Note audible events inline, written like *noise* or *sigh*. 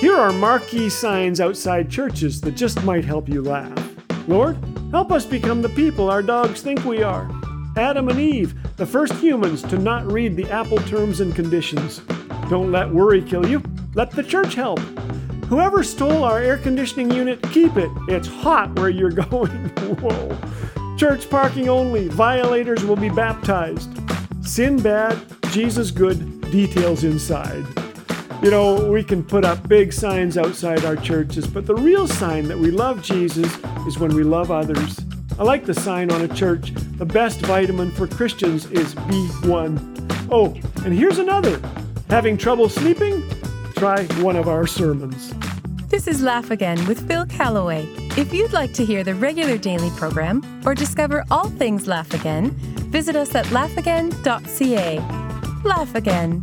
Here are marquee signs outside churches that just might help you laugh. Lord, help us become the people our dogs think we are. Adam and Eve, the first humans to not read the Apple terms and conditions. Don't let worry kill you. Let the church help. Whoever stole our air conditioning unit, keep it. It's hot where you're *laughs* going. Whoa. Church parking only. Violators will be baptized. Sin bad, Jesus good, details inside. You know, we can put up big signs outside our churches, but the real sign that we love Jesus is when we love others. I like the sign on a church the best vitamin for Christians is B1. Oh, and here's another. Having trouble sleeping? Try one of our sermons. This is Laugh Again with Phil Callaway. If you'd like to hear the regular daily program or discover all things Laugh Again, visit us at laughagain.ca. Laugh Again,